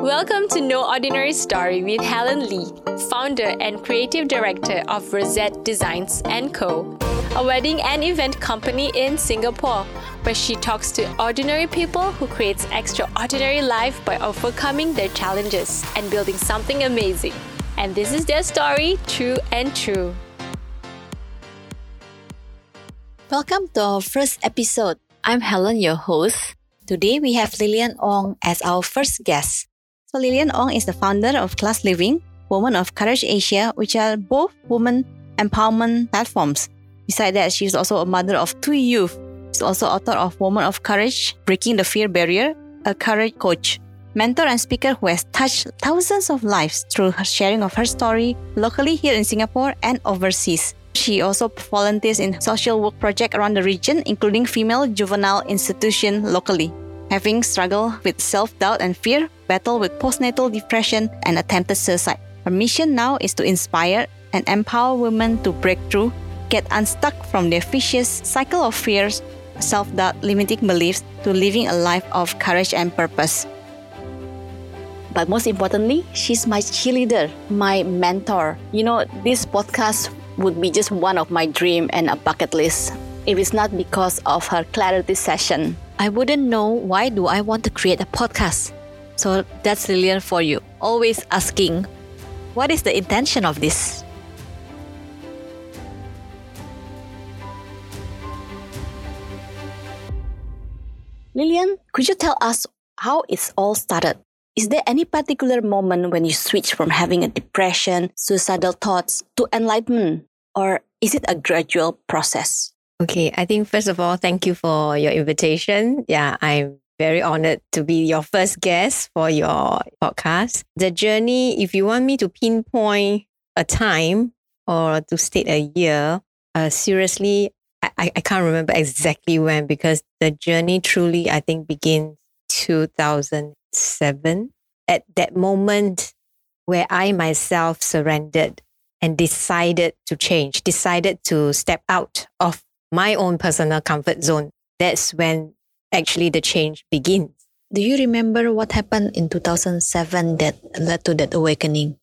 Welcome to No Ordinary Story with Helen Lee, founder and creative director of Rosette Designs & Co., a wedding and event company in Singapore, where she talks to ordinary people who creates extraordinary life by overcoming their challenges and building something amazing. And this is their story, True and True. Welcome to our first episode. I'm Helen, your host. Today we have Lilian Ong as our first guest. So Lilian Ong is the founder of Class Living, Women of Courage Asia, which are both women empowerment platforms. Besides that, she is also a mother of two youth. She's also author of Woman of Courage, Breaking the Fear Barrier, a courage coach, mentor and speaker who has touched thousands of lives through her sharing of her story locally here in Singapore and overseas. She also volunteers in social work projects around the region, including female juvenile institution locally. Having struggled with self-doubt and fear, battle with postnatal depression, and attempted suicide. Her mission now is to inspire and empower women to break through, get unstuck from their vicious cycle of fears, self-doubt, limiting beliefs, to living a life of courage and purpose. But most importantly, she's my cheerleader, my mentor. You know, this podcast would be just one of my dream and a bucket list if it's not because of her clarity session. I wouldn't know why do I want to create a podcast. So that's Lilian for you. Always asking, what is the intention of this? Lilian, could you tell us how it's all started? Is there any particular moment when you switch from having a depression, suicidal thoughts to enlightenment? Or is it a gradual process? Okay, I think first of all, thank you for your invitation. Yeah, I'm very honored to be your first guest for your podcast. The journey, if you want me to pinpoint a time or to state a year, uh, seriously, I, I can't remember exactly when because the journey truly, I think, begins 2007. At that moment where I myself surrendered and decided to change, decided to step out of my own personal comfort zone. That's when actually the change begins. Do you remember what happened in 2007 that led to that awakening?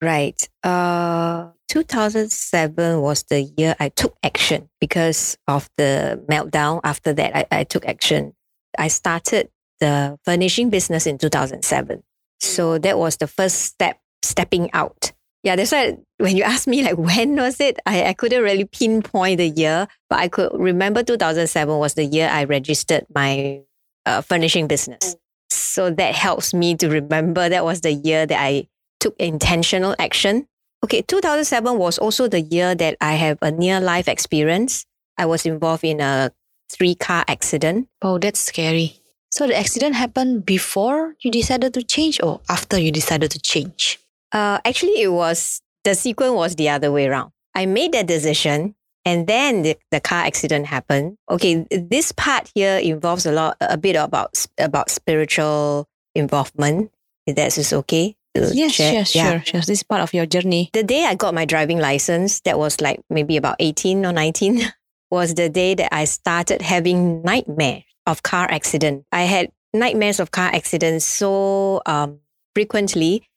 Right. Uh, 2007 was the year I took action because of the meltdown. After that, I, I took action. I started the furnishing business in 2007. So that was the first step, stepping out. Yeah, that's why when you ask me like when was it, I, I couldn't really pinpoint the year, but I could remember 2007 was the year I registered my uh, furnishing business. So that helps me to remember that was the year that I took intentional action. Okay, 2007 was also the year that I have a near life experience. I was involved in a three car accident. Oh, that's scary. So the accident happened before you decided to change or after you decided to change? Uh, actually, it was the sequence was the other way around. I made that decision and then the, the car accident happened. Okay, this part here involves a lot, a bit about about spiritual involvement. If that is okay. Yes, share. yes, yeah. sure, sure. This is part of your journey. The day I got my driving license, that was like maybe about 18 or 19, was the day that I started having nightmares of car accident. I had nightmares of car accidents so um, frequently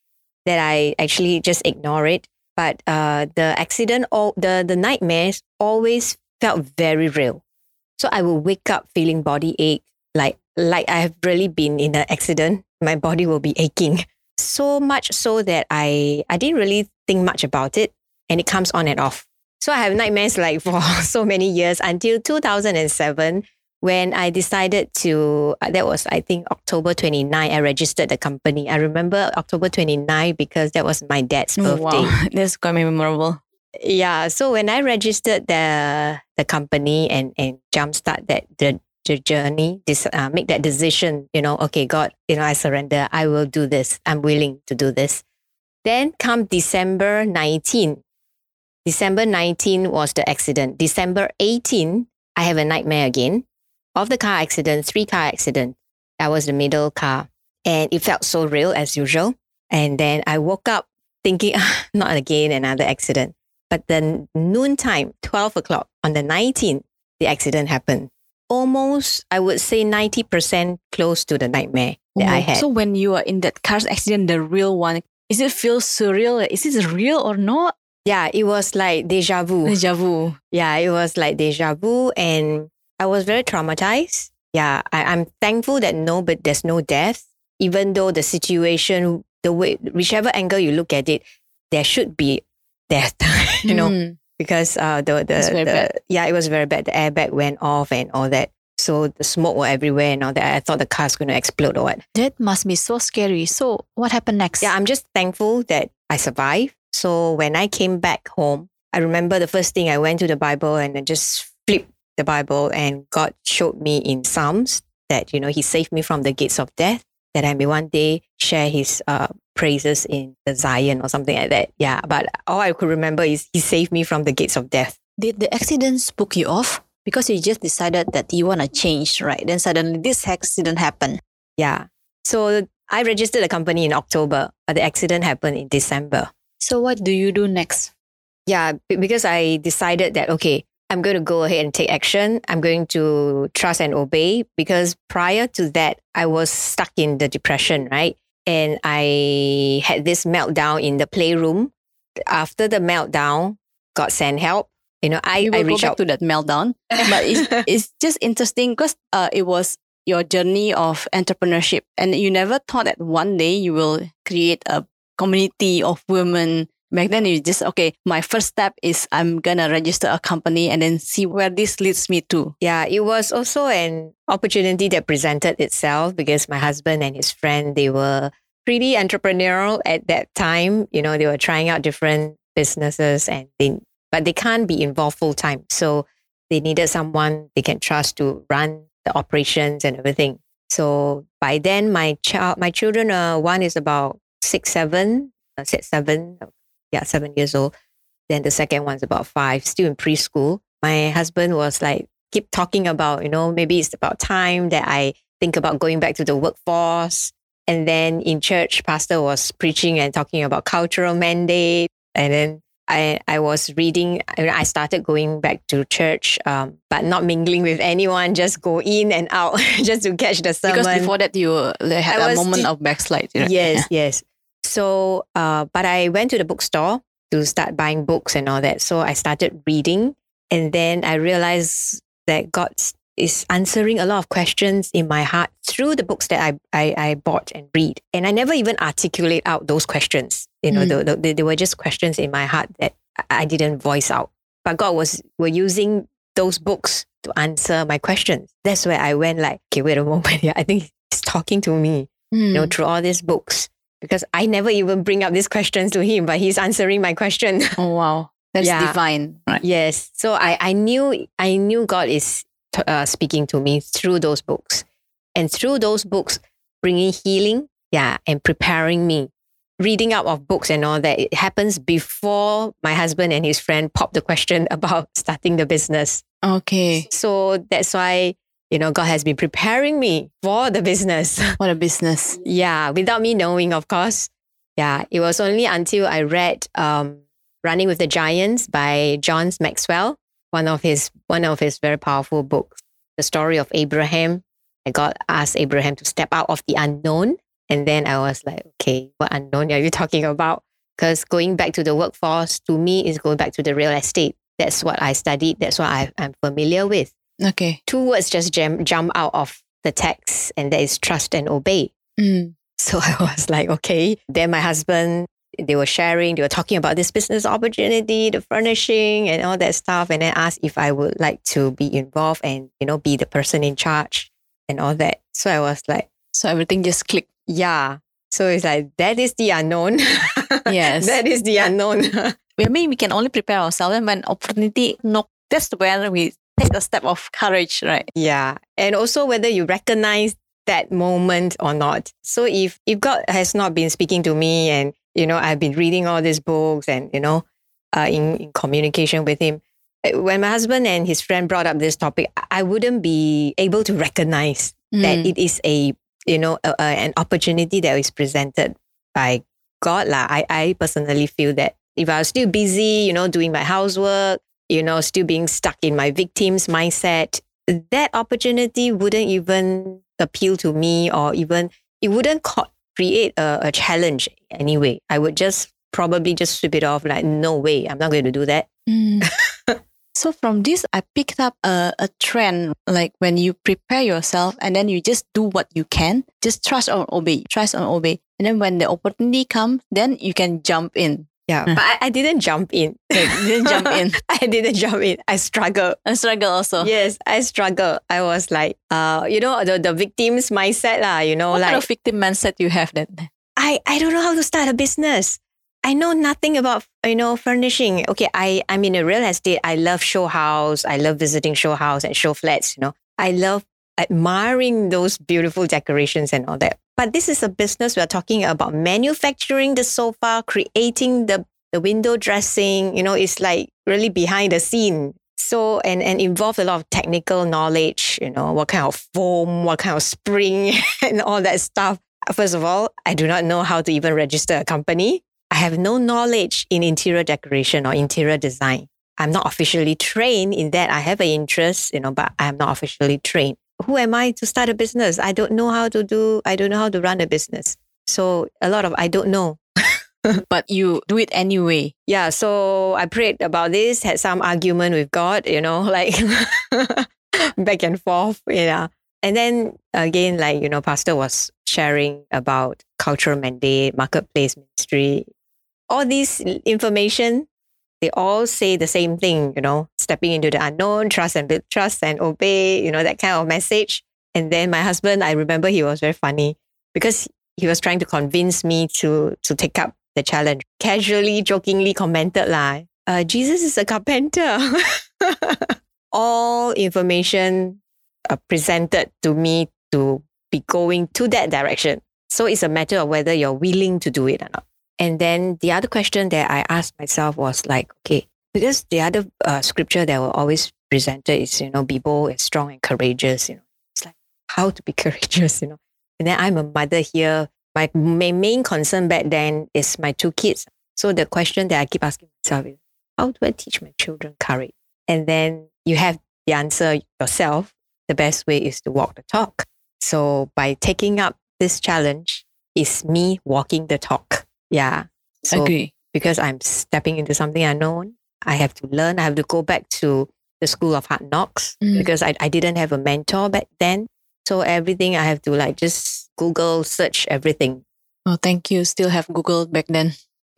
that I actually just ignore it. But uh, the accident, all the the nightmares always felt very real. So I will wake up feeling body ache, like like I have really been in an accident. My body will be aching so much so that I I didn't really think much about it, and it comes on and off. So I have nightmares like for so many years until 2007 when I decided to, uh, that was, I think, October 29, I registered the company. I remember October 29 because that was my dad's oh, birthday. Wow. That's quite memorable. Yeah. So when I registered the the company and, and jumpstart that the, the journey, this, uh, make that decision, you know, okay, God, you know, I surrender. I will do this. I'm willing to do this. Then come December 19. December 19 was the accident. December 18, I have a nightmare again of the car accident, three car accident. I was the middle car and it felt so real as usual. And then I woke up thinking, ah, not again, another accident. But then noontime, 12 o'clock on the 19th, the accident happened. almost, I would say 90% close to the nightmare that I Oh, had. So when you are in that car accident, the real one, is it feel surreal? Is it real or not? yeah, it was like deja vu. Deja vu. Yeah, it was like deja vu. And I was very traumatized. Yeah, I, I'm thankful that no, but there's no death. Even though the situation, the way, whichever angle you look at it, there should be death, you know, Mm. because uh, the, the, the- yeah, it was very bad. The airbag went off and all that. So the smoke were everywhere and all that. I thought the car's going to explode or what. That must be so scary. So what happened next? Yeah, I'm just thankful that I survived. So when I came back home, I remember the first thing I went to the Bible and I just flipped the Bible and God showed me in Psalms that, you know, He saved me from the gates of death, that I may one day share His uh, praises in the Zion or something like that. Yeah, but all I could remember is He saved me from the gates of death. Did the accident spook you off? Because you just decided that you want to change, right? Then suddenly this accident happened. Yeah. So I registered the company in October, but the accident happened in December. So what do you do next? yeah, because I decided that, okay, I'm going to go ahead and take action. I'm going to trust and obey because prior to that, I was stuck in the depression, right? And I had this meltdown in the playroom. After the meltdown, God sent help. You know, I, I reached back out. to that meltdown. But it's, it's just interesting because uh, it was your journey of entrepreneurship. And you never thought that one day you will create a community of women. Back then, you just, okay, my first step is I'm to register a company and then see where this leads me to. Yeah, it was also an opportunity that presented itself because my husband and his friend, they were pretty entrepreneurial at that time. You know, they were trying out different businesses and they, but they can't be involved full time. So they needed someone they can trust to run the operations and everything. So by then, my child, my children, uh, one is about six, seven, uh, six, seven, yeah, seven years old. Then the second one's about five, still in preschool. My husband was like, keep talking about, you know, maybe it's about time that I think about going back to the workforce. And then in church, pastor was preaching and talking about cultural mandate. And then I, I was reading, I started going back to church, um, but not mingling with anyone, just go in and out just to catch the sermon. Because before that, you had I a moment de- of backslide. right? Yes, yes. So, uh, but I went to the bookstore to start buying books and all that. So I started reading, and then I realized that God is answering a lot of questions in my heart through the books that I I, I bought and read. And I never even articulate out those questions. You know, Mm. the, the, they, were just questions in my heart that I- didn't voice out. But God was were using those books to answer my questions. That's where I went like, okay, wait a moment. Yeah, I think He's talking to me you know, Mm. through all these books. Because I never even bring up these questions to him, but he's answering my question. Oh, wow. That's Yeah. divine. Right. yes. So I, I knew I knew God is t- uh, speaking to me through those books, and through those books, bringing healing, yeah, and preparing me. Reading up of books and all that, it happens before my husband and his friend pop the question about starting the business. Okay. So that's why you know God has been preparing me for the business. What a business. Yeah, without me knowing, of course. Yeah, it was only until I read um, "Running with the Giants" by John Maxwell, one of his one of his very powerful books, the story of Abraham. And God asked Abraham to step out of the unknown, and then I was like, okay, what unknown are you talking about? Because going back to the workforce to me is going back to the real estate. That's what I studied. That's what I, I'm familiar with. Okay. Two words just jam, jump out of the text, and that is trust and obey. Mm. So I was like, okay. Then my husband, they were sharing, they were talking about this business opportunity, the furnishing and all that stuff. And then asked if I would like to be involved and, you know, be the person in charge and all that. So I was like, So everything just clicked. yeah. So it's like, that is the unknown. Yes. that is the unknown. I mean, we can only prepare ourselves and when opportunity knock, that's where we take a step of courage, right? Yeah. And also whether you recognize that moment or not. So if if God has not been speaking to me and you know I've been reading all these books and you know uh, in, in communication with him uh, when my husband and his friend brought up this topic I- wouldn't be able to recognize that Mm. it is a you know a, a, an opportunity that is presented by God lah. I I personally feel that if I was still busy you know doing my housework you know still being stuck in my victim's mindset that opportunity wouldn't even appeal to me or even it wouldn't co- create a, a challenge anyway. I would just probably just sweep it off like, no way, I'm not going to do that. Mm. so from this, I picked up a, a trend like when you prepare yourself and then you just do what you can, just trust or obey, trust or obey. And then when the opportunity comes, then you can jump in. Yeah, but I, I didn't jump in. Didn't jump in. I didn't jump in. I struggled. I struggle also. Yes, I struggled. I was like, uh, you know, the, the victim's mindset lah, you know, What like kind of victim mindset you have then? I, I don't know how to start a business. I know nothing about, you know, furnishing. Okay, I, I'm in a real estate. I love show house. I love visiting show house and show flats, you know. I love admiring those beautiful decorations and all that. But this is a business we're talking about manufacturing the sofa, creating the, the window dressing, you know, it's like really behind the scene. So and and involve a lot of technical knowledge, you know, what kind of foam, what kind of spring and all that stuff. First of all, I do not know how to even register a company. I have no knowledge in interior decoration or interior design. I'm not officially trained in that. I have an interest, you know, but I'm not officially trained. Who am I to start a business? I don't know how to do, I don't know how to run a business. So a lot of I don't know. But you do it anyway. Yeah, so I prayed about this, had some argument with God, you know, like back and forth, yeah. And then again, like, you know, Pastor was sharing about cultural mandate, marketplace ministry, all this information, they all say the same thing, you know, stepping into the unknown, trust and build trust and obey, you know, that kind of message. And then my husband, I remember he was very funny because he was trying to convince me to to take up the challenge. Casually, jokingly commented like, uh, Jesus is a carpenter. All information uh, presented to me to be going to that direction. So it's a matter of whether you're willing to do it or not. And then the other question that I asked myself was like, okay, because the other uh, scripture that were always presented is, you know, be bold and strong and courageous, you know, it's like how to be courageous, you know. And then I'm a mother here. My, my main concern back then is my two kids. So the question that I keep asking myself is, how do I teach my children courage? And then you have the answer yourself. The best way is to walk the talk. So by taking up this challenge, is me walking the talk. Yeah. So Agree. because I'm stepping into something unknown, I have to learn. I have to go back to the school of hard knocks Mm. because I, I didn't have a mentor back then. So everything I have to like just Google search everything. Oh, thank you. Still have Google back then.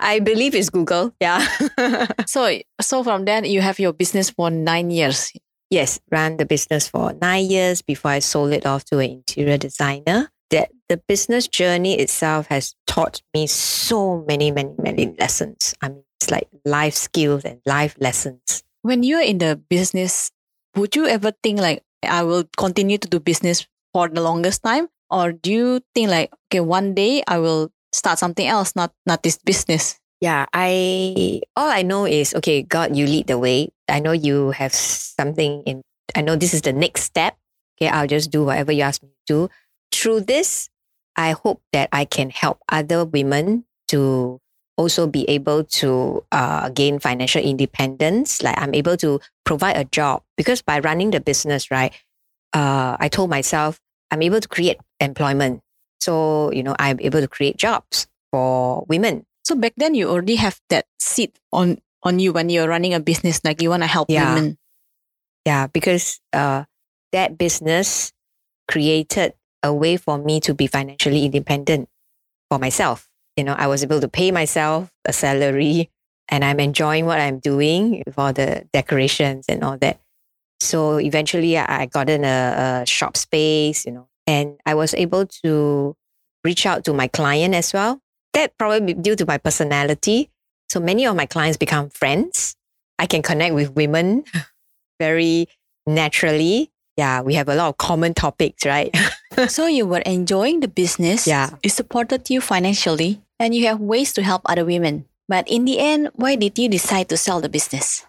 I believe it's Google. Yeah. So, so from then you have your business for nine years. yes, ran the business for nine years before I sold it off to an interior designer. That the business journey itself has taught me so many, many, many lessons. I mean, it's like life skills and life lessons. When you're in the business, would you ever think like I will continue to do business for the longest time, or do you think like okay, one day I will start something else, not not this business? Yeah, I all I know is okay, God, you lead the way. I know you have something in I know this is the next step. Okay, I'll just do whatever you ask me to do. Through this, I hope that I can help other women to also be able to uh, gain financial independence. Like I'm able to provide a job because by running the business, right? Uh, I told myself I'm able to create employment. So you know, I'm able to create jobs for women. So back then you already have that seat on on you when you're running a business, like you want to help Yeah. women. Yeah, because uh, that business created a way for me to be financially independent for myself. You know, I was able to pay myself a salary and I'm enjoying what I'm doing with all the decorations and all that. So eventually I got in a, a shop space, you know, and I was able to reach out to my client as well. That probably due to my personality. So many of my clients become friends. I can connect with women very naturally. Yeah, we have a lot of common topics, right? so you were enjoying the business. Yeah. It supported you financially and you have ways to help other women. But in the end, why did you decide to sell the business?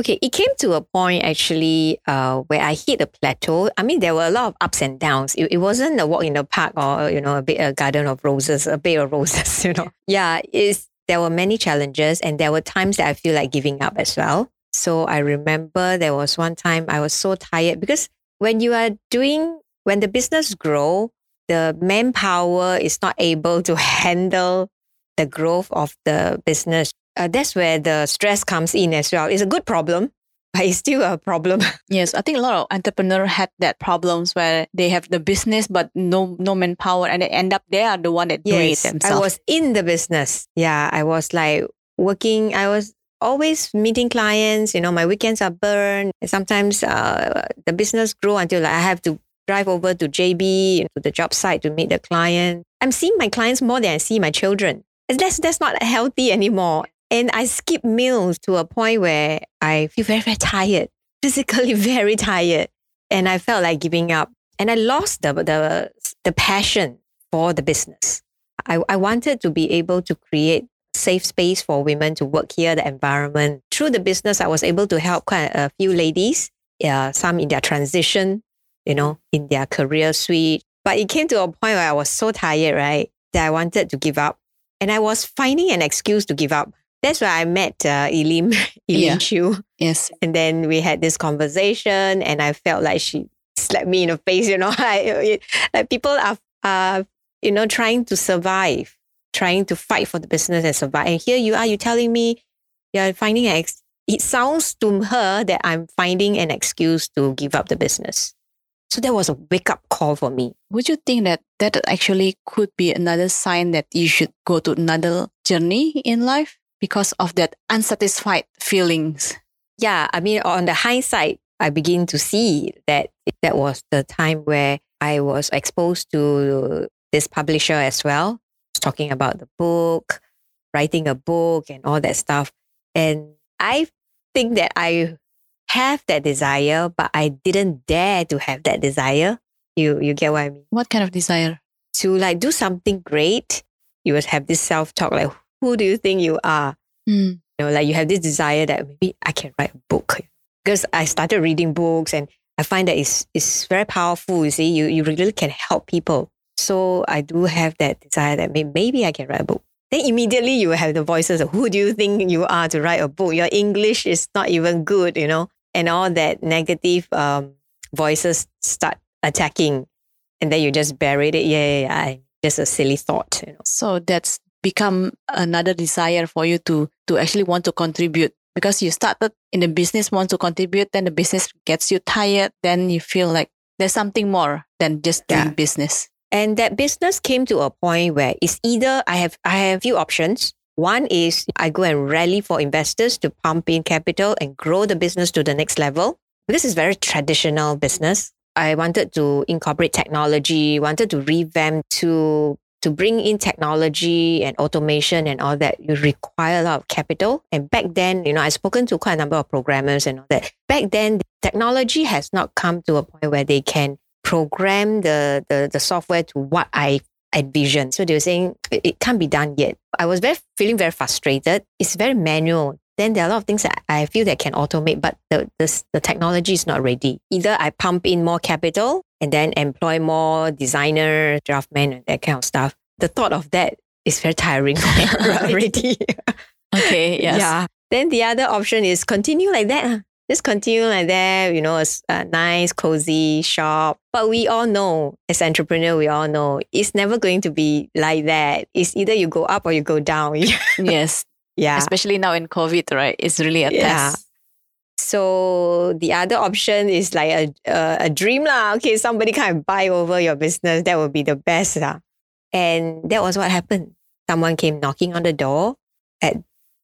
Okay, it came to a point actually uh, where I hit a plateau. I mean, there were a lot of ups and downs. It, it wasn't a walk in the park or you know a bit a garden of roses, a bed of roses. You know, yeah, it's there were many challenges and there were times that I feel like giving up as well. So I remember there was one time I was so tired because when you are doing, when the business grow, the manpower is not able to handle the growth of the business. Uh, that's where the stress comes in as well. It's a good problem, but it's still a problem. Yes, I think a lot of entrepreneurs had that problems where they have the business but no no manpower, and they end up they are the one that do it yes, themselves. I was in the business. Yeah, I was like working. I was always meeting clients. You know, my weekends are burned. Sometimes uh, the business grew until like, I have to drive over to JB to the job site to meet the client. I'm seeing my clients more than I see my children. That's that's not healthy anymore. And I skip meals to a point where I feel very very tired, physically very tired, and I felt like giving up. And I lost the the the passion for the business. I, I wanted to be able to create safe space for women to work here, the environment. Through the business, I was able to help quite a few ladies, yeah, some in their transition, you know, in their career suite. But it came to a point where I was so tired, right, that I wanted to give up. And I was finding an excuse to give up. That's where I met uh, Elim, Elim Yeah. Chew. yes, And then we had this conversation, and I felt like she slapped me in the face. You know, like, like people are, are, you know, trying to survive, trying to fight for the business and survive. And here you are, you're telling me you're finding an. Ex- it sounds to her that I'm finding an excuse to give up the business. So that was a wake up call for me. would you think that that actually could be another sign that you should go to another journey in life because of that unsatisfied feelings? yeah, I mean, on the hindsight, I begin to see that that was the time where I was exposed to this publisher as well, talking about the book, writing a book, and all that stuff. And I think that I have that desire, but I didn't dare to have that desire. You you get what I mean? What kind of desire? To like do something great, you would have this self talk like, who do you think you are? Hmm. you know, like you have this desire that maybe I can write a book. Because I started reading books and I find that it's, it's very powerful. You see, you, you really can help people. So I do have that desire that maybe I can write a book. Then immediately you have the voices of who do you think you are to write a book? Your English is not even good, you know, and all that negative um, voices start attacking. And then you just buried it. Yeah, yeah, yeah. I- Just a silly thought, you know. So that's become another desire for you to to actually want to contribute because you started in the business want to contribute then the business gets you tired then you feel like there's something more than just doing Yeah. business And that business came to a point where it's either I have I have few options. One is I go and rally for investors to pump in capital and grow the business to the next level. This is very traditional business. I wanted to incorporate technology, wanted to revamp to to bring in technology and automation and all that, you require a lot of capital. And back then, you know, I've spoken to quite a number of programmers and all that. Back then, technology has not come to a point where they can program the, the, the software to what I envisioned. So they were saying it, it can't be done yet. I was very feeling very frustrated. It's very manual. Then there are a lot of things that I feel that can automate, but the, the, the technology is not ready. Either I pump in more capital and then employ more designer, draftmen, and that kind of stuff. The thought of that is very tiring already. okay yes Yeah. Then the other option is continue like that. Ah. Just continue like that, you know, a, a nice, cozy shop. But we all know, as entrepreneur, we all know it's never going to be like that. It's either you go up or you go down. yes yeah. especially now in covid right it's really a Yeah. test So the other option is like a, a, a dream lah. Okay, somebody come and buy over your business. That would be the best lah. And that was what happened. Someone came knocking on the door at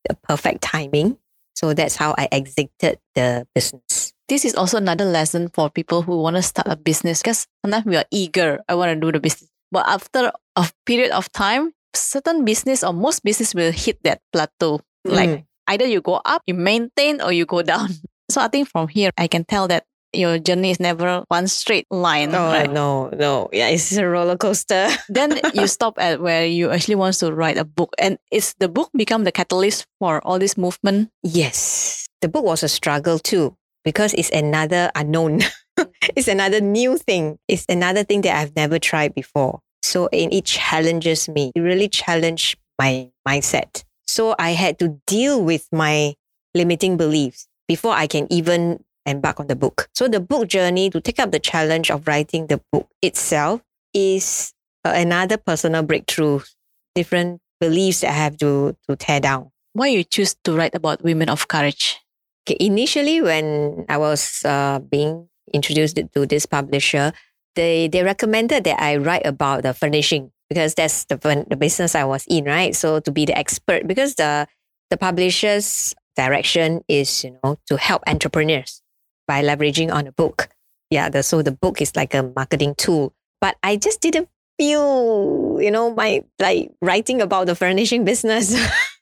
the perfect timing. So that's how I exited the business. this is also another lesson for people who want to start a business because sometimes we are eager i want to do the business but after a period of time certain business or most business will hit that plateau like Mm. either you go up you maintain or you go down so i think from here i can tell that your journey is never one straight line Oh right? no, no. Yeah, it's a roller coaster. then you stop at where you actually want to write a book and it's the book become the catalyst for all this movement Yes. The book was a struggle too because it's another unknown. it's another new thing. It's another thing that I've never tried before. So and it challenges me. It really challenged my mindset. So I had to deal with my limiting beliefs. before I can even embark on the book. So the book journey to take up the challenge of writing the book itself is uh, another personal breakthrough, different beliefs that I have to, to tear down. Why you choose to write about women of courage? Okay, initially, when I was uh, being introduced to this publisher, they, they recommended that I write about the furnishing because that's the, the business I was in, right? So to be the expert, because the, the publisher's direction is, you know, to help entrepreneurs by leveraging on a book. Yeah, the, so the book is like a marketing tool. But I just didn't feel, you know, my like writing about the furnishing business.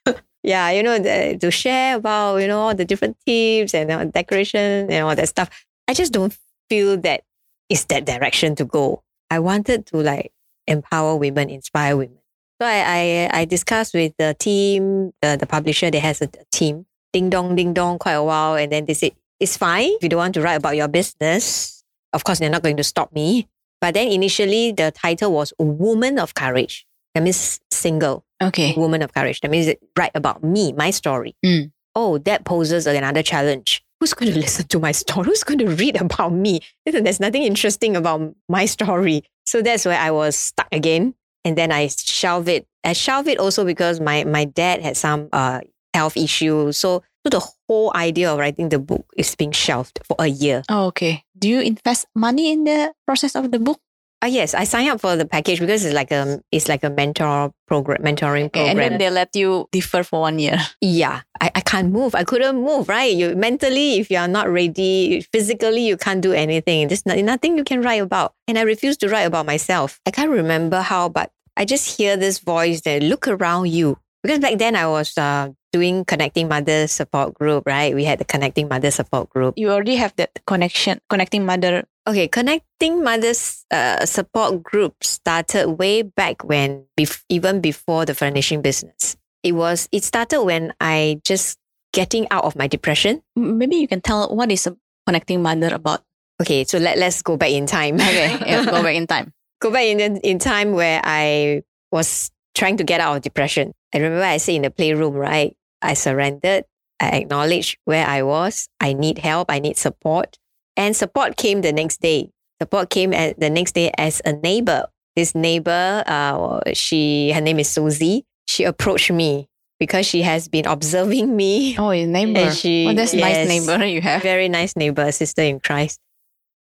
yeah, you know, the, to share about, you know, all the different tips and uh, decoration and all that stuff. I just don't feel that it's that direction to go. I wanted to like empower women, inspire women. So I, I, I discussed with the team, the, the publisher, they has a, a team, ding dong, ding dong, quite a while. And then they said, it's fine if you don't want to write about your business. Of course, they're not going to stop me. But then initially, the title was Woman of Courage. That means single. Okay. Woman of Courage. That means write about me, my story. Mm. Oh, that poses another challenge. Who's going to listen to my story? Who's going to read about me? There's nothing interesting about my story. So that's where I was stuck again. And then I shelved it. I shelved it also because my, my dad had some uh, health issues. So so the whole idea of writing the book is being shelved for a year. Oh, okay. Do you invest money in the process of the book? Uh, yes, I signed up for the package because it's like a it's like a mentor program, mentoring program. and then they let you defer for one year. Yeah, I, I can't move. I couldn't move. Right, you mentally, if you are not ready, physically, you can't do anything. There's nothing you can write about. And I refuse to write about myself. I can't remember how, but I just hear this voice that look around you. Because back then I was uh, doing Connecting Mother support group, right? We had the Connecting Mother support group. You already have that connection, Connecting Mother. Okay, Connecting Mothers uh, support group started way back when, bef- even before the furnishing business. It was, it started when I just getting out of my depression. Maybe you can tell what is a Connecting Mother about. Okay, so let, let's go back in time. Okay, yeah, go back in time. Go back in, in time where I was trying to get out of depression. I remember I said in the playroom, right? I surrendered. I acknowledged where I was. I need help. I need support. And support came the next day. Support came at the next day as a neighbor. This neighbor, uh, she her name is Susie. She approached me because she has been observing me. Oh, your neighbor. She, oh, that's yes, nice neighbor you have. Very nice neighbor, sister in Christ.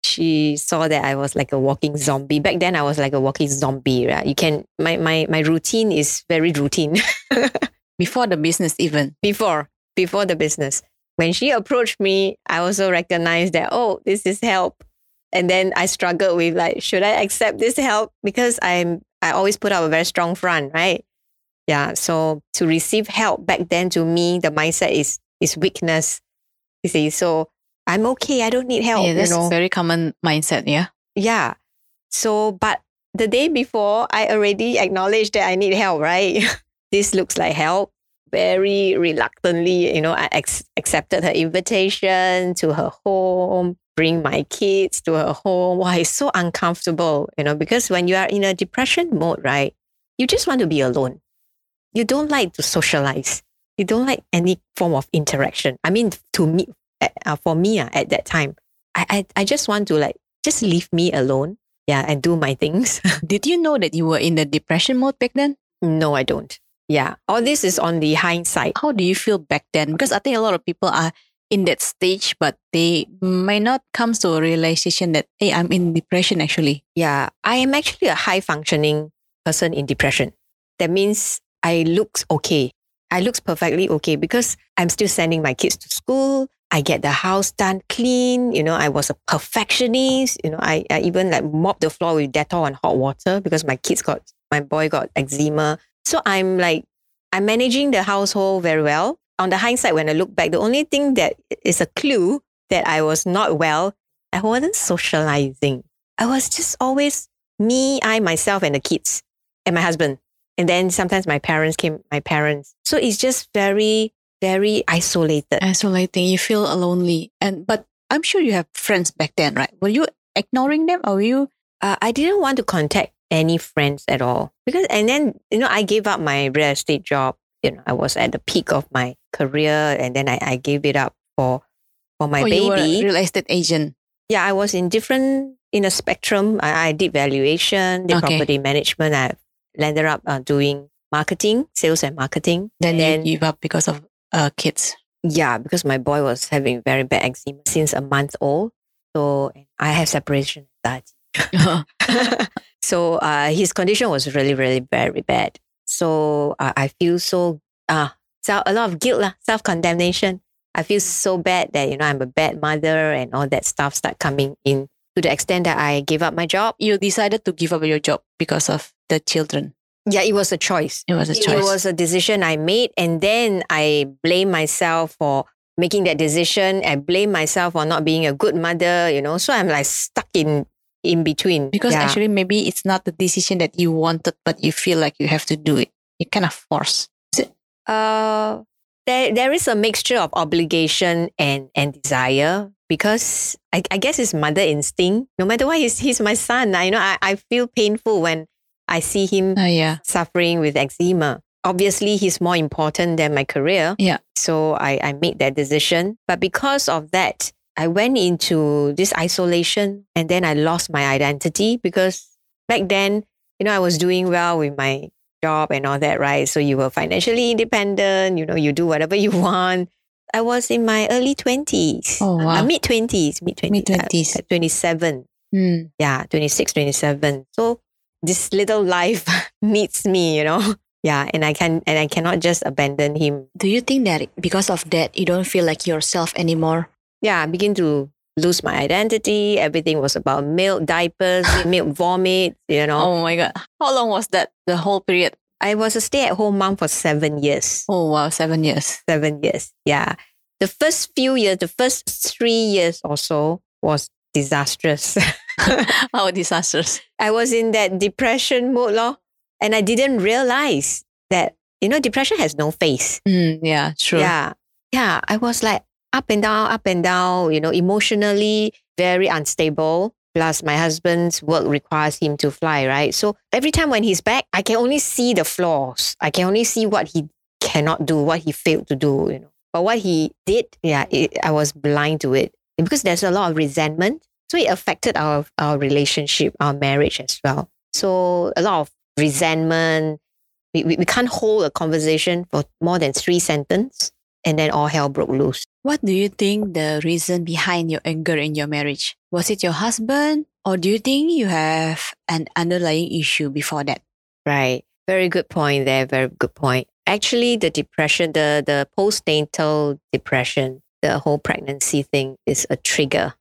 She saw that I was like a walking zombie. Back then, I was like a walking zombie. Right? You can my my my routine is very routine. before the business even. Before. Before the business. When she approached me i also recognized that oh this is help. And then i struggled with like should i accept this help? Because i'm i always put up a very strong front right? Yeah so to receive help back then to me the mindset is is weakness you see. So i'm okay i don't need help yeah, that's you know? very common mindset yeah. Yeah. So but the day before i already acknowledged that i need help right this looks like help. Very reluctantly, you know, I ex- accepted her invitation to her home, bring my kids to her home. Why it's so uncomfortable, you know, because when you are in a depression mode, right, you just want to be alone. You don't like to socialize. You don't like any form of interaction. I mean, to me, uh, for me uh, at that time, I, I, I just want to like, just leave me alone. Yeah, and do my things. Did you know that you were in the depression mode back then? No, I don't. Yeah. All this is on the hindsight. How do you feel back then? Because I think a lot of people are in that stage, but they might not come to a realization that, hey, I'm in depression actually. Yeah. I am actually a high functioning person in depression. That means I look okay. I look perfectly okay because I'm still sending my kids to school. I get the house done clean. You know, I was a perfectionist. You know, I, I even like mop the floor with Dettol and hot water because my kids got, my boy got eczema. So I'm like, I'm managing the household very well. On the hindsight, when I look back, the only thing that is a clue that I was not well, I wasn't socializing. I was just always me, I, myself, and the kids, and my husband. And then sometimes my parents came, my parents. So it's just very, very isolated. Isolating. You feel lonely. And but I'm sure you have friends back then, right? Were you ignoring them or were you? Uh, I didn't want to contact any friends at all because and then you know I gave up my real estate job. You know, I was at the peak of my career and then I, I gave it up for for my oh, you were a baby. real estate agent. Yeah, I was in different in a spectrum. I, I did valuation, did Okay. property management. I landed up uh, doing marketing, sales and marketing. Then And you give up because of uh, kids. yeah, because my boy was having very bad eczema since a month old. So I have separation anxiety. so uh, his condition was really, really very bad. So uh, I feel so uh, so a lot of guilt, lah, self condemnation. I feel so bad that you know I'm a bad mother and all that stuff start coming in to the extent that I gave up my job. you decided to give up your job because of the children. Yeah, it was a choice. It was a choice. It was a decision I made, and then I blame myself for making that decision. I blame myself for not being a good mother. You know, so I'm like stuck in in between. because Yeah. actually maybe it's not the decision that you wanted, but you feel like you have to do it. You kind of force. uh, there there is a mixture of obligation and and desire because I, I guess it's mother instinct. No matter what, he's he's my son. I you know I, I feel painful when I see him Oh yeah. suffering with eczema. Obviously, he's more important than my career. Yeah. So I, I made that decision. But because of that, I went into this isolation and then I lost my identity because back then, you know, I was doing well with my job and all that, right? So you were financially independent, you know, you do whatever you want. I was in my early 20s. Oh wow. mid 20s, mid 20s. Mid-twenties. 27 Hmm. yeah 26 27 so this little life needs me you know yeah and i can and i cannot just abandon him Do you think that because of that you don't feel like yourself anymore? Yeah i begin to lose my identity everything was about milk diapers milk vomit you know Oh my god. How long was that? The whole period? i was a stay-at-home mom for seven years Oh wow, seven years. seven years yeah the first few years the first three years or so was disastrous How disastrous. I was in that depression mode, lor. And I didn't realize that, you know, depression has no face. Mm, yeah, true. Yeah. Yeah. I was like up and down, up and down, you know, emotionally very unstable. Plus, my husband's work requires him to fly, right? So every time when he's back, I can only see the flaws. I can only see what he cannot do, what he failed to do, you know. But what he did, yeah, it, I was blind to it because there's a lot of resentment. So it affected our, our relationship, our marriage as well. So a lot of resentment. We, we, we can't hold a conversation for more than three sentences and then all hell broke loose. What do you think the reason behind your anger in your marriage? Was it your husband or do you think you have an underlying issue before that? Right. Very good point there. Very good point. Actually, the depression, the, the postnatal depression, the whole pregnancy thing is a trigger.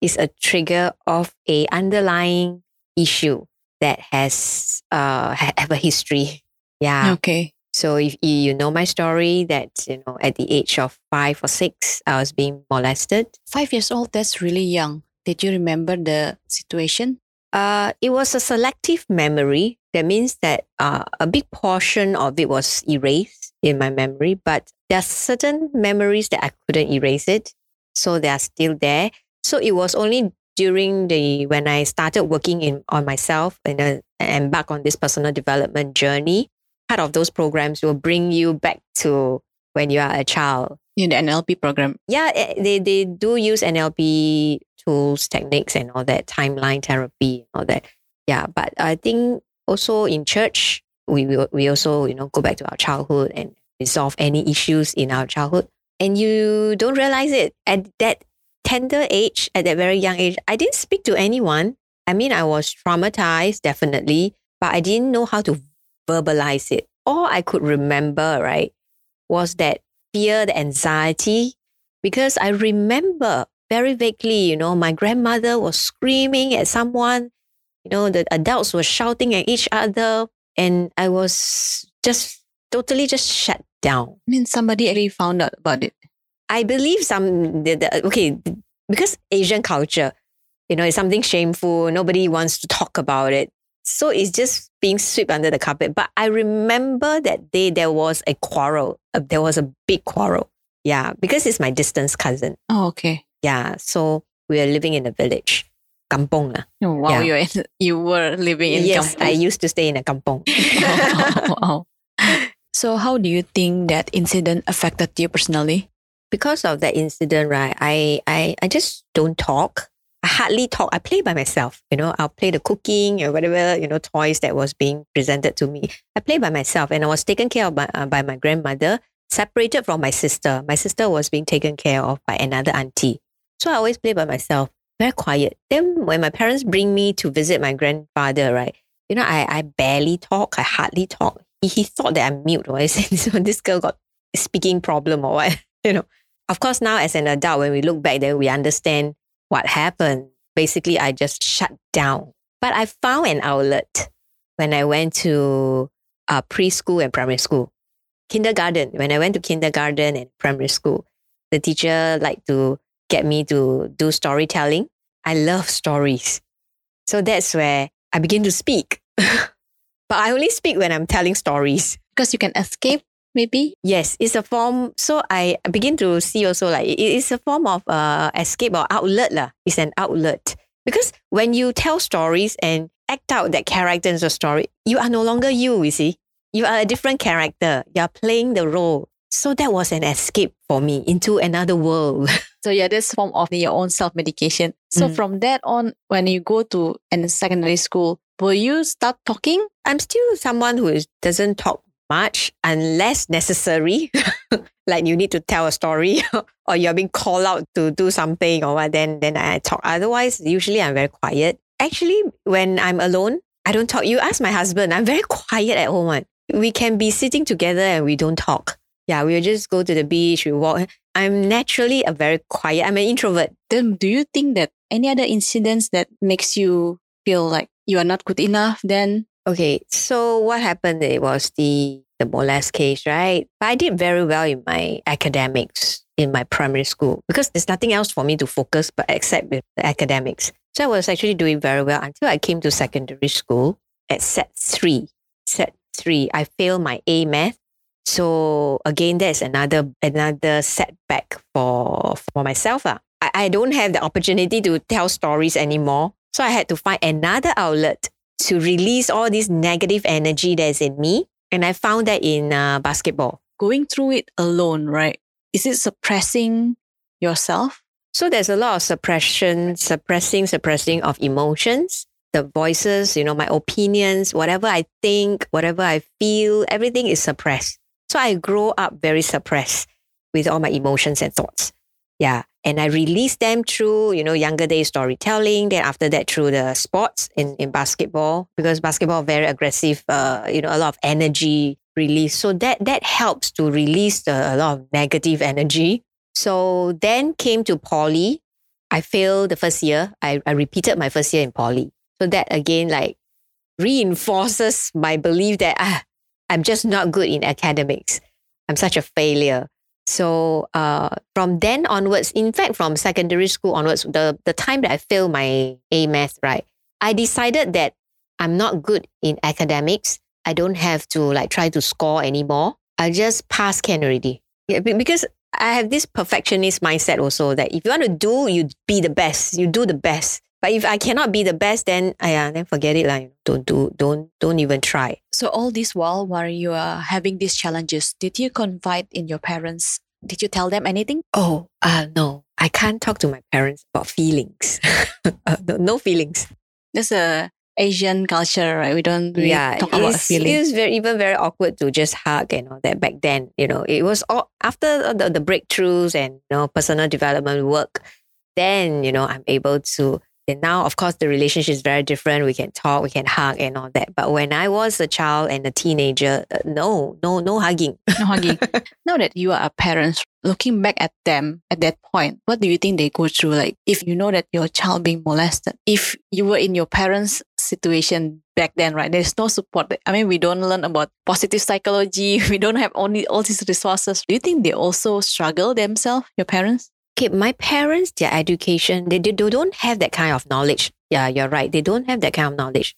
It's a trigger of a underlying issue that has uh have a history. Yeah. Okay. So if you, know my story that you know at the age of five or six I was being molested. Five years old, that's really young. Did you remember the situation? Uh, it was a selective memory. That means that uh, a big portion of it was erased in my memory, but there are certain memories that I couldn't erase it. So they are still there. So it was only during the when I started working in on myself and uh, embark on this personal development journey. Part of those programs will bring you back to when you are a child In the NLP program. yeah, eh, they, they do use NLP tools, techniques, and all that, timeline therapy, and all that. Yeah, but I think also in church, we will we also you know go back to our childhood and resolve any issues in our childhood, and you don't realize it at that tender age, at that very young age. I didn't speak to anyone. I mean, I was traumatized, definitely, but I didn't know how to verbalize it. All I could remember, right, was that fear, the anxiety, because I remember very vaguely, you know, my grandmother was screaming at someone, you know, the adults were shouting at each other, and I was just totally just shut down. I mean, somebody actually found out about it. I believe some, the, the, okay, because Asian culture, you know, it's something shameful. Nobody wants to talk about it. So it's just being swept under the carpet. But I remember that day there was a quarrel. Uh, there was a big quarrel. Yeah, because it's my distance cousin. Oh, okay. Yeah, so we are living in a village, kampong. lah. Oh, wow, Yeah. you, were in, you were living in yes, I used to stay in a kampong. wow. So, how do you think that incident affected you personally? because of that incident, right, I, I, I just don't talk. I hardly talk. I play by myself. You know, I'll play the cooking or whatever, you know, toys that was being presented to me. I play by myself and I was taken care of by, uh, by my grandmother, separated from my sister. My sister was being taken care of by another auntie. So I always play by myself, very quiet. Then when my parents bring me to visit my grandfather, right, you know, I, I barely talk. I hardly talk. He, he thought that I'm mute or said, so this girl got speaking problem or what, you know. Of course, now as an adult, when we look back, then we understand what happened. Basically, I just shut down. But I found an outlet when I went to uh, preschool and primary school. Kindergarten, when I went to kindergarten and primary school, the teacher liked to get me to do storytelling. I love stories. So that's where I begin to speak. but I only speak when I'm telling stories. Because you can escape maybe? Yes, it's a form. So I begin to see also like it is a form of uh, escape or outlet. La. It's an outlet. Because when you tell stories and act out that character in the story, you are no longer you, you see. You are a different character. You are playing the role. So that was an escape for me into another world. so yeah, this form of your own self-medication. So mm. from that on, when you go to an secondary school, will you start talking? I'm still someone who is, doesn't talk much unless necessary. like you need to tell a story or you're being called out to do something or what, then then I talk. Otherwise, usually I'm very quiet. Actually, when I'm alone, I don't talk. You ask my husband, I'm very quiet at home. We can be sitting together and we don't talk. Yeah, we'll just go to the beach, we walk. I'm naturally a very quiet, I'm an introvert. Then do you think that any other incidents that makes you feel like you are not good enough then Okay, so what happened? It was the the molest case, right? But I did very well in my academics in my primary school because there's nothing else for me to focus but except with the academics. So I was actually doing very well until I came to secondary school at sec three. Sec three, I failed my A math. So again, that's another another setback for for myself. Uh. I, I don't have the opportunity to tell stories anymore. So I had to find another outlet to release all this negative energy that's in me. And I found that in uh, basketball. Going through it alone, right? Is it suppressing yourself? So there's a lot of suppression, suppressing, suppressing of emotions, the voices, you know, my opinions, whatever I think, whatever I feel, everything is suppressed. So I grow up very suppressed with all my emotions and thoughts. Yeah and I released them through, you know, younger day storytelling. Then after that, through the sports in, in basketball, because basketball very aggressive, uh, you know, a lot of energy release. So that that helps to release the, a lot of negative energy. So then came to poly. I failed the first year. I, I repeated my first year in poly. So that again, like reinforces my belief that ah, I'm just not good in academics. I'm such a failure. So uh, from then onwards, in fact, from secondary school onwards, the, the time that I failed my A math, right, I decided that I'm not good in academics. I don't have to like try to score anymore. I just pass can already. Yeah, because I have this perfectionist mindset also that if you want to do, you be the best. You do the best. But if I cannot be the best, then yeah, then forget it. Like don't do, don't, don't even try. So all this while, while you are having these challenges, did you confide in your parents? Did you tell them anything? Oh, uh, no. I can't talk to my parents about feelings. uh, no, no, feelings. That's a Asian culture, right? We don't really yeah, talk about feelings. It was very, even very awkward to just hug and all that back then. You know, it was all after the, the breakthroughs and you know personal development work. Then you know I'm able to and now, of course, the relationship is very different. We can talk, we can hug, and all that. But when I was a child and a teenager, uh, no, no, no hugging. no hugging. now that you are a parent, looking back at them at that point, what do you think they go through? Like, if you know that your child being molested, if you were in your parents' situation back then, right? There's no support. I mean, we don't learn about positive psychology. We don't have only all these resources. Do you think they also struggle themselves, your parents? Okay, my parents, their education, they, they don't have that kind of knowledge. Yeah, you're right. They don't have that kind of knowledge.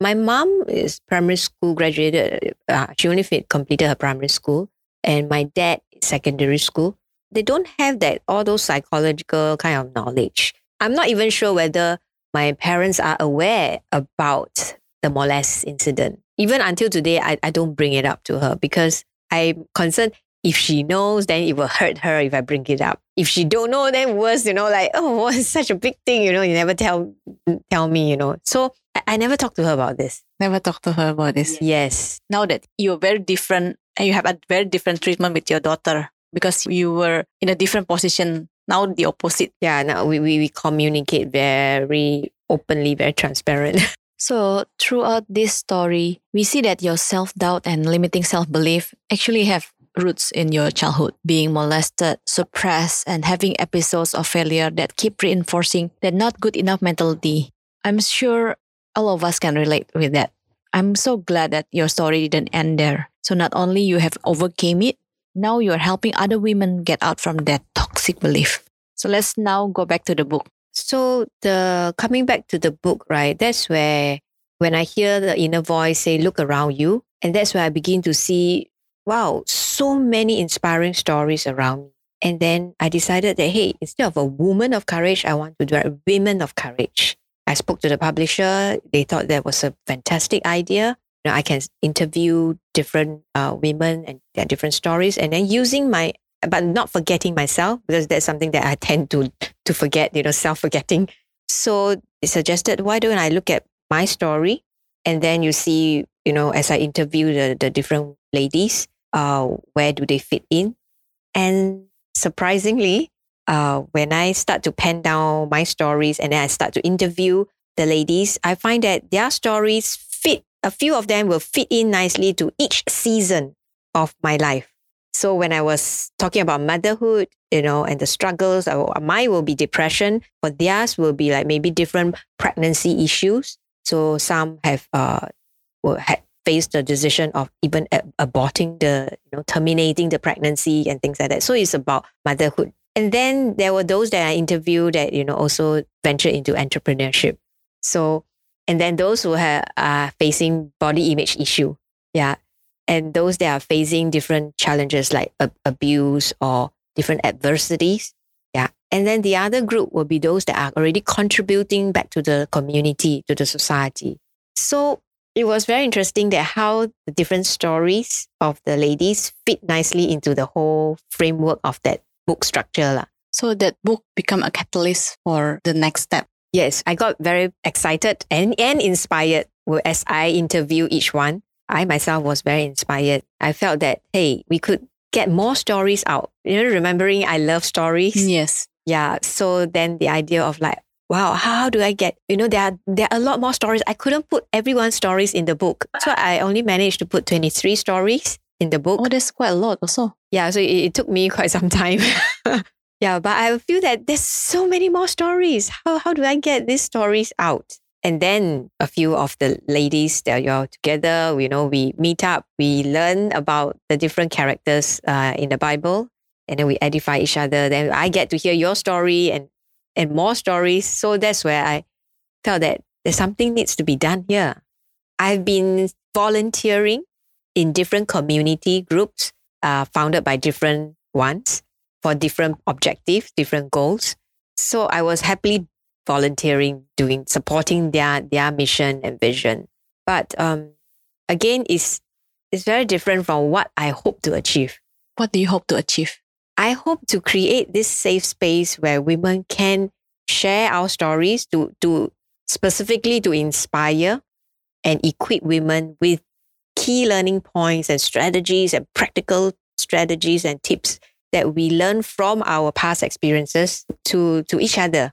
My mom is primary school graduated. Uh, she only completed her primary school. And my dad secondary school. They don't have that, all those psychological kind of knowledge. I'm not even sure whether my parents are aware about the molest incident. Even until today, I, I don't bring it up to her because I'm concerned if she knows, then it will hurt her if I bring it up. If she don't know, then worse, you know, like, oh, what's such a big thing, you know, you never tell tell me, you know. So I, I never talked to her about this. Never talked to her about this. Yes. Now that you're very different and you have a very different treatment with your daughter because you were in a different position. Now the opposite. Yeah, now we, we, we communicate very openly, very transparent. So, throughout this story, we see that your self doubt and limiting self belief actually have roots in your childhood, being molested, suppressed, and having episodes of failure that keep reinforcing that not good enough mentality. I'm sure all of us can relate with that. I'm so glad that your story didn't end there. So not only you have overcame it, now you are helping other women get out from that toxic belief. So let's now go back to the book. So the coming back to the book, right? That's where when I hear the inner voice say, look around you. And that's where I begin to see, wow, so many inspiring stories around me. And then I decided that, hey, instead of a woman of courage, I want to do a women of courage. I spoke to the publisher. They thought that was a fantastic idea. You know, I can interview different uh, women and their different stories, and then using my but not forgetting myself because that's something that I tend to to forget, you know, self-forgetting. So they suggested, why don't I look at my story and then you see, you know, as I interview the, the different ladies, uh, where do they fit in? And surprisingly, uh, when I start to pen down my stories and then I start to interview the ladies, I find that their stories fit, a few of them will fit in nicely to each season of my life. So when I was talking about motherhood, you know, and the struggles, mine will be depression, but theirs will be like maybe different pregnancy issues. So some have uh will faced the decision of even ab- aborting the, you know, terminating the pregnancy and things like that. So it's about motherhood. And then there were those that I interviewed that, you know, also ventured into entrepreneurship. So, and then those who have, are facing body image issue. Yeah and those that are facing different challenges like abuse or different adversities. Yeah. And then the other group will be those that are already contributing back to the community, to the society. So it was very interesting that how the different stories of the ladies fit nicely into the whole framework of that book structure. La. So that book become a catalyst for the next step. Yes, I got very excited and, and inspired as I interview each one. I myself was very inspired. I felt that, hey, we could get more stories out. You know, remembering I love stories. Yes. Yeah. So then the idea of like, wow, how do I get, you know, there are, there are a lot more stories. I couldn't put everyone's stories in the book. So I only managed to put 23 stories in the book. Oh, that's quite a lot also. Yeah. So it, it took me quite some time. yeah. But I feel that there's so many more stories. How, how do I get these stories out? And then a few of the ladies that you're together, you know, we meet up, we learn about the different characters uh, in the Bible, and then we edify each other. Then I get to hear your story and and more stories. So that's where I felt that there's something needs to be done here. I've been volunteering in different community groups uh, founded by different ones for different objectives, different goals. So I was happily volunteering, doing supporting their their mission and vision. But um, again, it's it's very different from what I hope to achieve. What do you hope to achieve? I hope to create this safe space where women can share our stories to to specifically to inspire and equip women with key learning points and strategies and practical strategies and tips that we learn from our past experiences to to each other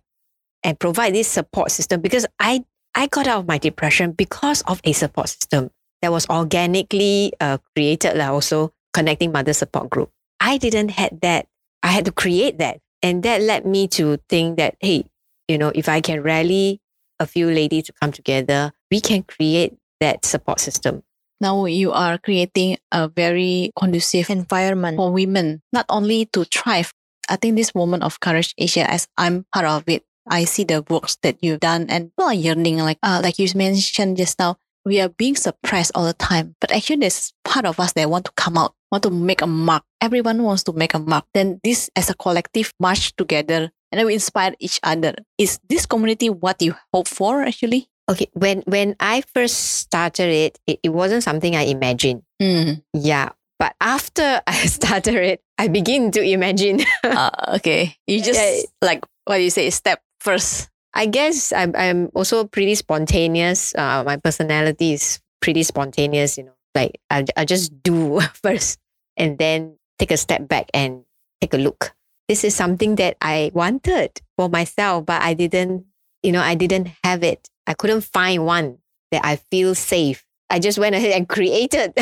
and provide this support system because I, I got out of my depression because of a support system that was organically uh, created, like also connecting mother support group. I didn't had that. I had to create that. And that led me to think that, hey, you know, if I can rally a few ladies to come together, we can create that support system. Now you are creating a very conducive environment for women, not only to thrive. I think this Woman of Courage Asia, as I'm part of it, I see the works that you've done and people are yearning, like uh, like you mentioned just now, we are being suppressed all the time. But actually there's part of us that want to come out, want to make a mark. Everyone wants to make a mark. Then this as a collective march together and then we inspire each other. Is this community what you hope for actually? Okay, when when I first started it, it, it wasn't something I imagined. Mm. Yeah, But after I started it, I begin to imagine. uh, okay. You just yeah. like what do you say, step first. I guess I'm, I'm also pretty spontaneous. Uh, my personality is pretty spontaneous, you know, like I, I just do first and then take a step back and take a look. This is something that I wanted for myself, but I didn't, you know, I didn't have it. I couldn't find one that I feel safe. I just went ahead and created.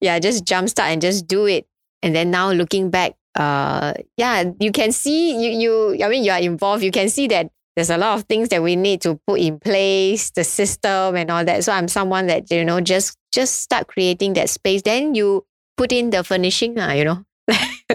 yeah, just jumpstart and just do it. And then now looking back, uh, yeah, you can see you you. I mean, you are involved. You can see that there's a lot of things that we need to put in place, the system and all that. So I'm someone that you know just just start creating that space. Then you put in the furnishing, uh, you know.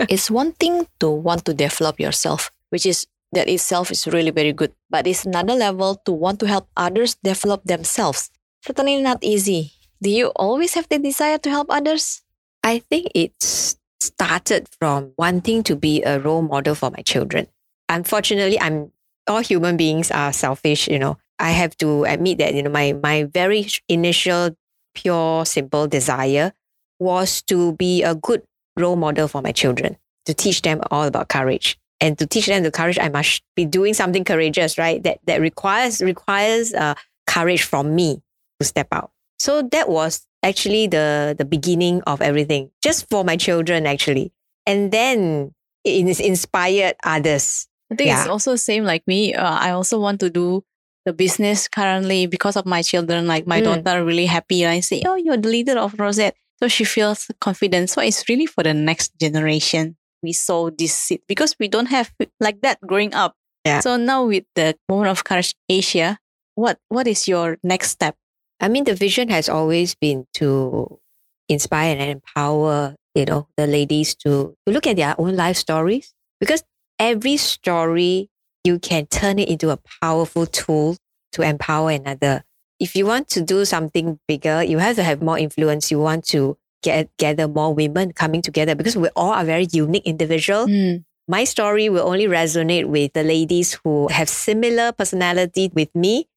it's one thing to want to develop yourself, which is that itself is really very good. But it's another level to want to help others develop themselves. Certainly not easy. Do you always have the desire to help others? I think it's started from wanting to be a role model for my children. Unfortunately, I'm all human beings are selfish, you know. I have to admit that, you know, my my very initial pure simple desire was to be a good role model for my children, to teach them all about courage. And to teach them the courage, I must be doing something courageous, right? That that requires requires uh, courage from me to step out. So that was actually the the beginning of everything, just for my children actually. And then it inspired others. I think yeah. it's also the same like me. Uh, I also want to do the business currently because of my children. Like my mm. daughter really happy. And I say, oh, you're the leader of Rosette. So she feels confident. So it's really for the next generation. We sow this seed because we don't have like that growing up. Yeah. So now with the Women of Courage Asia, what what is your next step? I mean, the vision has always been to inspire and empower, you know, the ladies to, to look at their own life stories because every story you can turn it into a powerful tool to empower another. If you want to do something bigger, you have to have more influence. You want to get gather more women coming together because we all are very unique individual. Mm. My story will only resonate with the ladies who have similar personality with me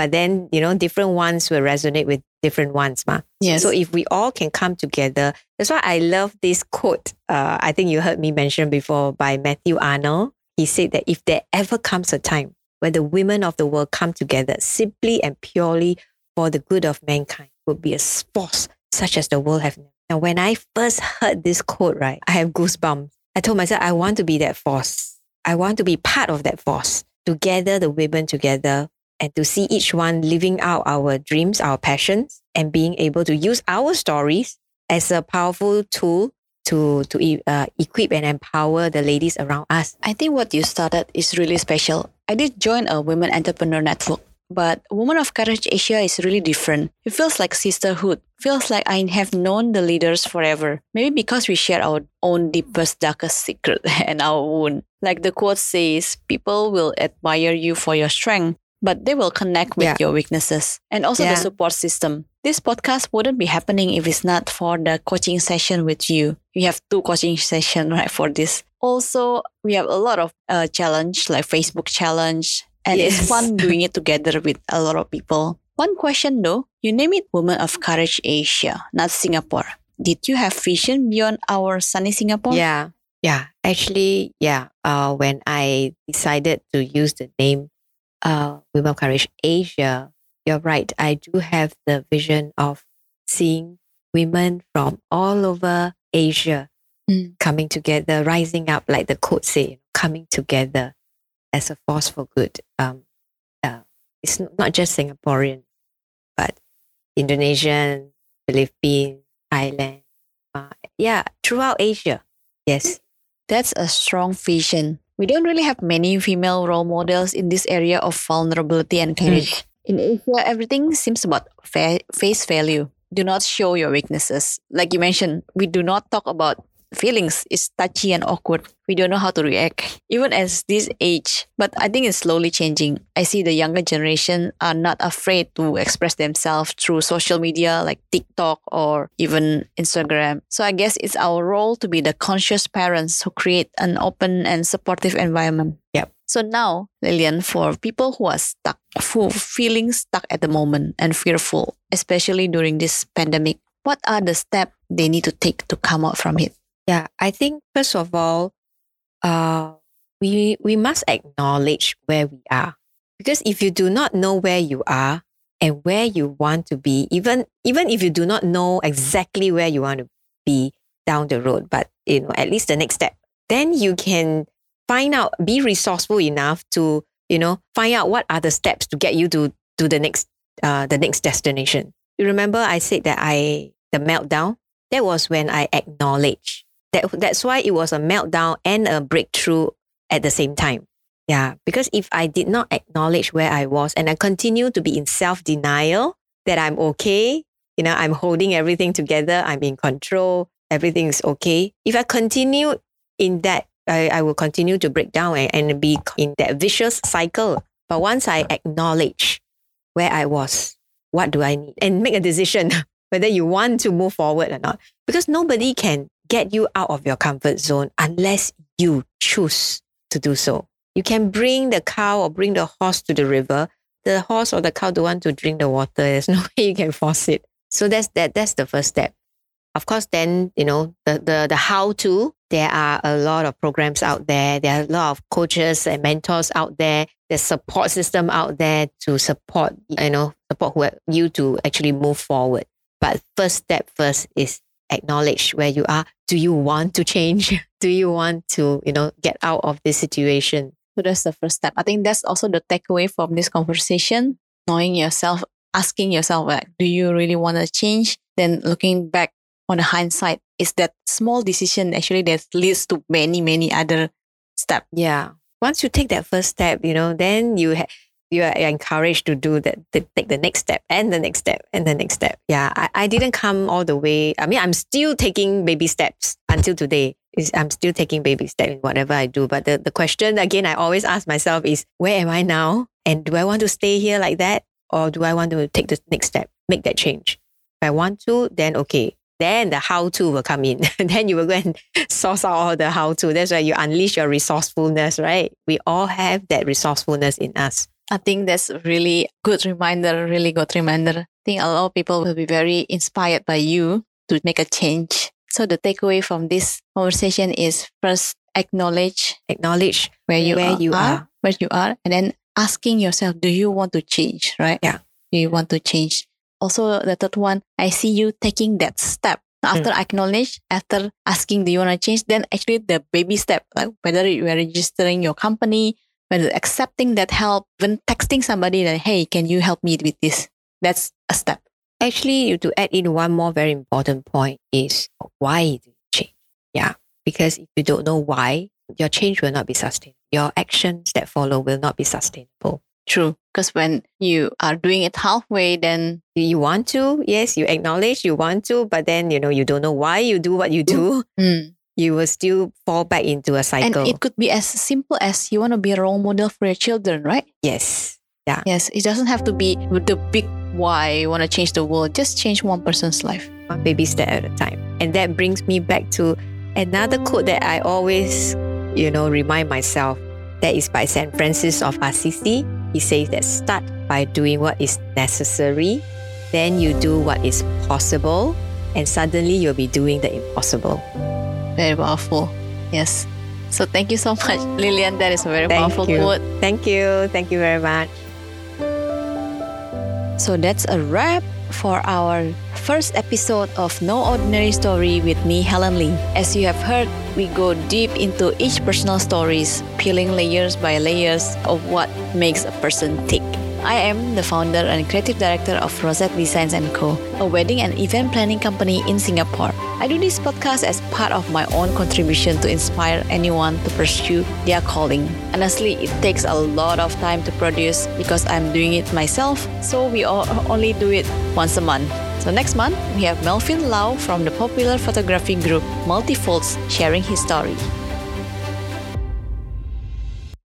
but then, you know, different ones will resonate with different ones. Ma. Yes. So if we all can come together, that's why I love this quote. Uh, I think you heard me mention before by Matthew Arnold. He said that if there ever comes a time where the women of the world come together simply and purely for the good of mankind, would be a force such as the world have never. Now, when I first heard this quote, right, I have goosebumps. I told myself, I want to be that force. I want to be part of that force to gather the women together and to see each one living out our dreams, our passions, and being able to use our stories as a powerful tool to to uh, equip and empower the ladies around us. I think what you started is really special. I did join a women entrepreneur network, but Women of Courage Asia is really different. It feels like sisterhood. Feels like I have known the leaders forever. Maybe because we share our own deepest, darkest secret and our wound. Like the quote says, people will admire you for your strength, but they will connect with yeah. your weaknesses and also yeah. the support system. This podcast wouldn't be happening if it's not for the coaching session with you. We have two coaching sessions right for this. Also, we have a lot of uh, challenge like Facebook challenge, and yes. it's fun doing it together with a lot of people. One question though, you name it Women of Courage Asia, not Singapore. Did you have vision beyond our sunny Singapore? Yeah, yeah. Actually, yeah. Uh, when I decided to use the name uh, Women of Courage Asia, you're right. I do have the vision of seeing women from all over Asia mm. coming together, rising up, like the quote say, coming together as a force for good. Um, uh, it's not just Singaporean, but Indonesian, Philippines, Thailand, uh, yeah, throughout Asia. Yes. That's a strong vision. We don't really have many female role models in this area of vulnerability and courage. Mm. In Asia, everything seems about fa- face value. Do not show your weaknesses. Like you mentioned, we do not talk about feelings is touchy and awkward. We don't know how to react, even as this age. But I think it's slowly changing. I see the younger generation are not afraid to express themselves through social media like TikTok or even Instagram. So I guess it's our role to be the conscious parents who create an open and supportive environment. Yep. So now, Lilian, for people who are stuck, who feeling stuck at the moment and fearful, especially during this pandemic, what are the steps they need to take to come out from it? Yeah, I think first of all, uh, we we must acknowledge where we are. Because if you do not know where you are and where you want to be, even even if you do not know exactly where you want to be down the road, but you know, at least the next step, then you can find out, be resourceful enough to, you know, find out what are the steps to get you to to the next uh the next destination. You remember I said that I the meltdown? That was when I acknowledged. That that's why it was a meltdown and a breakthrough at the same time. Yeah, because if I did not acknowledge where I was and I continue to be in self denial that I'm okay, you know, I'm holding everything together, I'm in control, everything is okay. If I continue in that, I, I will continue to break down and, and be in that vicious cycle. But once I acknowledge where I was, what do I need, and make a decision whether you want to move forward or not, because nobody can get you out of your comfort zone unless you choose to do so. You can bring the cow or bring the horse to the river. The horse or the cow don't want to drink the water. There's no way you can force it. So that's that. That's the first step. Of course, then you know the the the how to. There are a lot of programs out there. There are a lot of coaches and mentors out there. There's support system out there to support you know support you to actually move forward. But first step first is acknowledge where you are. Do you want to change? Do you want to, you know, get out of this situation? So that's the first step. I think that's also the takeaway from this conversation. Knowing yourself, asking yourself, like, do you really want to change? Then looking back on the hindsight, is that small decision actually that leads to many, many other steps. Yeah. Once you take that first step, you know, then you ha- you are encouraged to do that, to take the next step and the next step and the next step. Yeah, I, I didn't come all the way. I mean, I'm still taking baby steps until today. Is I'm still taking baby steps in whatever I do. But the, the question again, I always ask myself is, where am I now? And do I want to stay here like that? Or do I want to take the next step, make that change? If I want to, then okay. Then the how to will come in. then you will go and source out all the how to. That's why you unleash your resourcefulness, right? We all have that resourcefulness in us. I think that's really good reminder, really good reminder. I think a lot of people will be very inspired by you to make a change. So the takeaway from this conversation is first acknowledge acknowledge where you, where are, you are, where you are, and then asking yourself, do you want to change? Right? Yeah. Do you want to change? Also, the third one, I see you taking that step. After mm. acknowledge, after asking, do you want to change? Then actually the baby step, like whether you are registering your company, whether accepting that help, when texting somebody that, hey, can you help me with this? That's a step. Actually, to add in one more very important point is why do you change? Yeah. Because if you don't know why, your change will not be sustainable. Your actions that follow will not be sustainable. True. Because when you are doing it halfway, then you want to, yes, you acknowledge you want to, but then you know you don't know why you do what you do. Mm you will still fall back into a cycle. And it could be as simple as you want to be a role model for your children, right? Yes. Yeah. Yes. It doesn't have to be the big why you want to change the world. Just change one person's life. One baby step at a time. And that brings me back to another quote that I always, you know, remind myself. That is by St. Francis of Assisi. He says that start by doing what is necessary, then you do what is possible, and suddenly you'll be doing the impossible. Very powerful. Yes. So thank you so much, Lillian. That is a very thank powerful you. quote. Thank you. Thank you very much. So that's a wrap for our first episode of No Ordinary Story with me, Helen Lee. As you have heard, we go deep into each personal stories, peeling layers by layers of what makes a person tick. I am the founder and creative director of Rosette Designs & Co., a wedding and event planning company in Singapore. I do this podcast as part of my own contribution to inspire anyone to pursue their calling. Honestly, it takes a lot of time to produce because I'm doing it myself, so we only do it once a month. So next month, we have Melvin Lau from the popular photography group Multifolds sharing his story.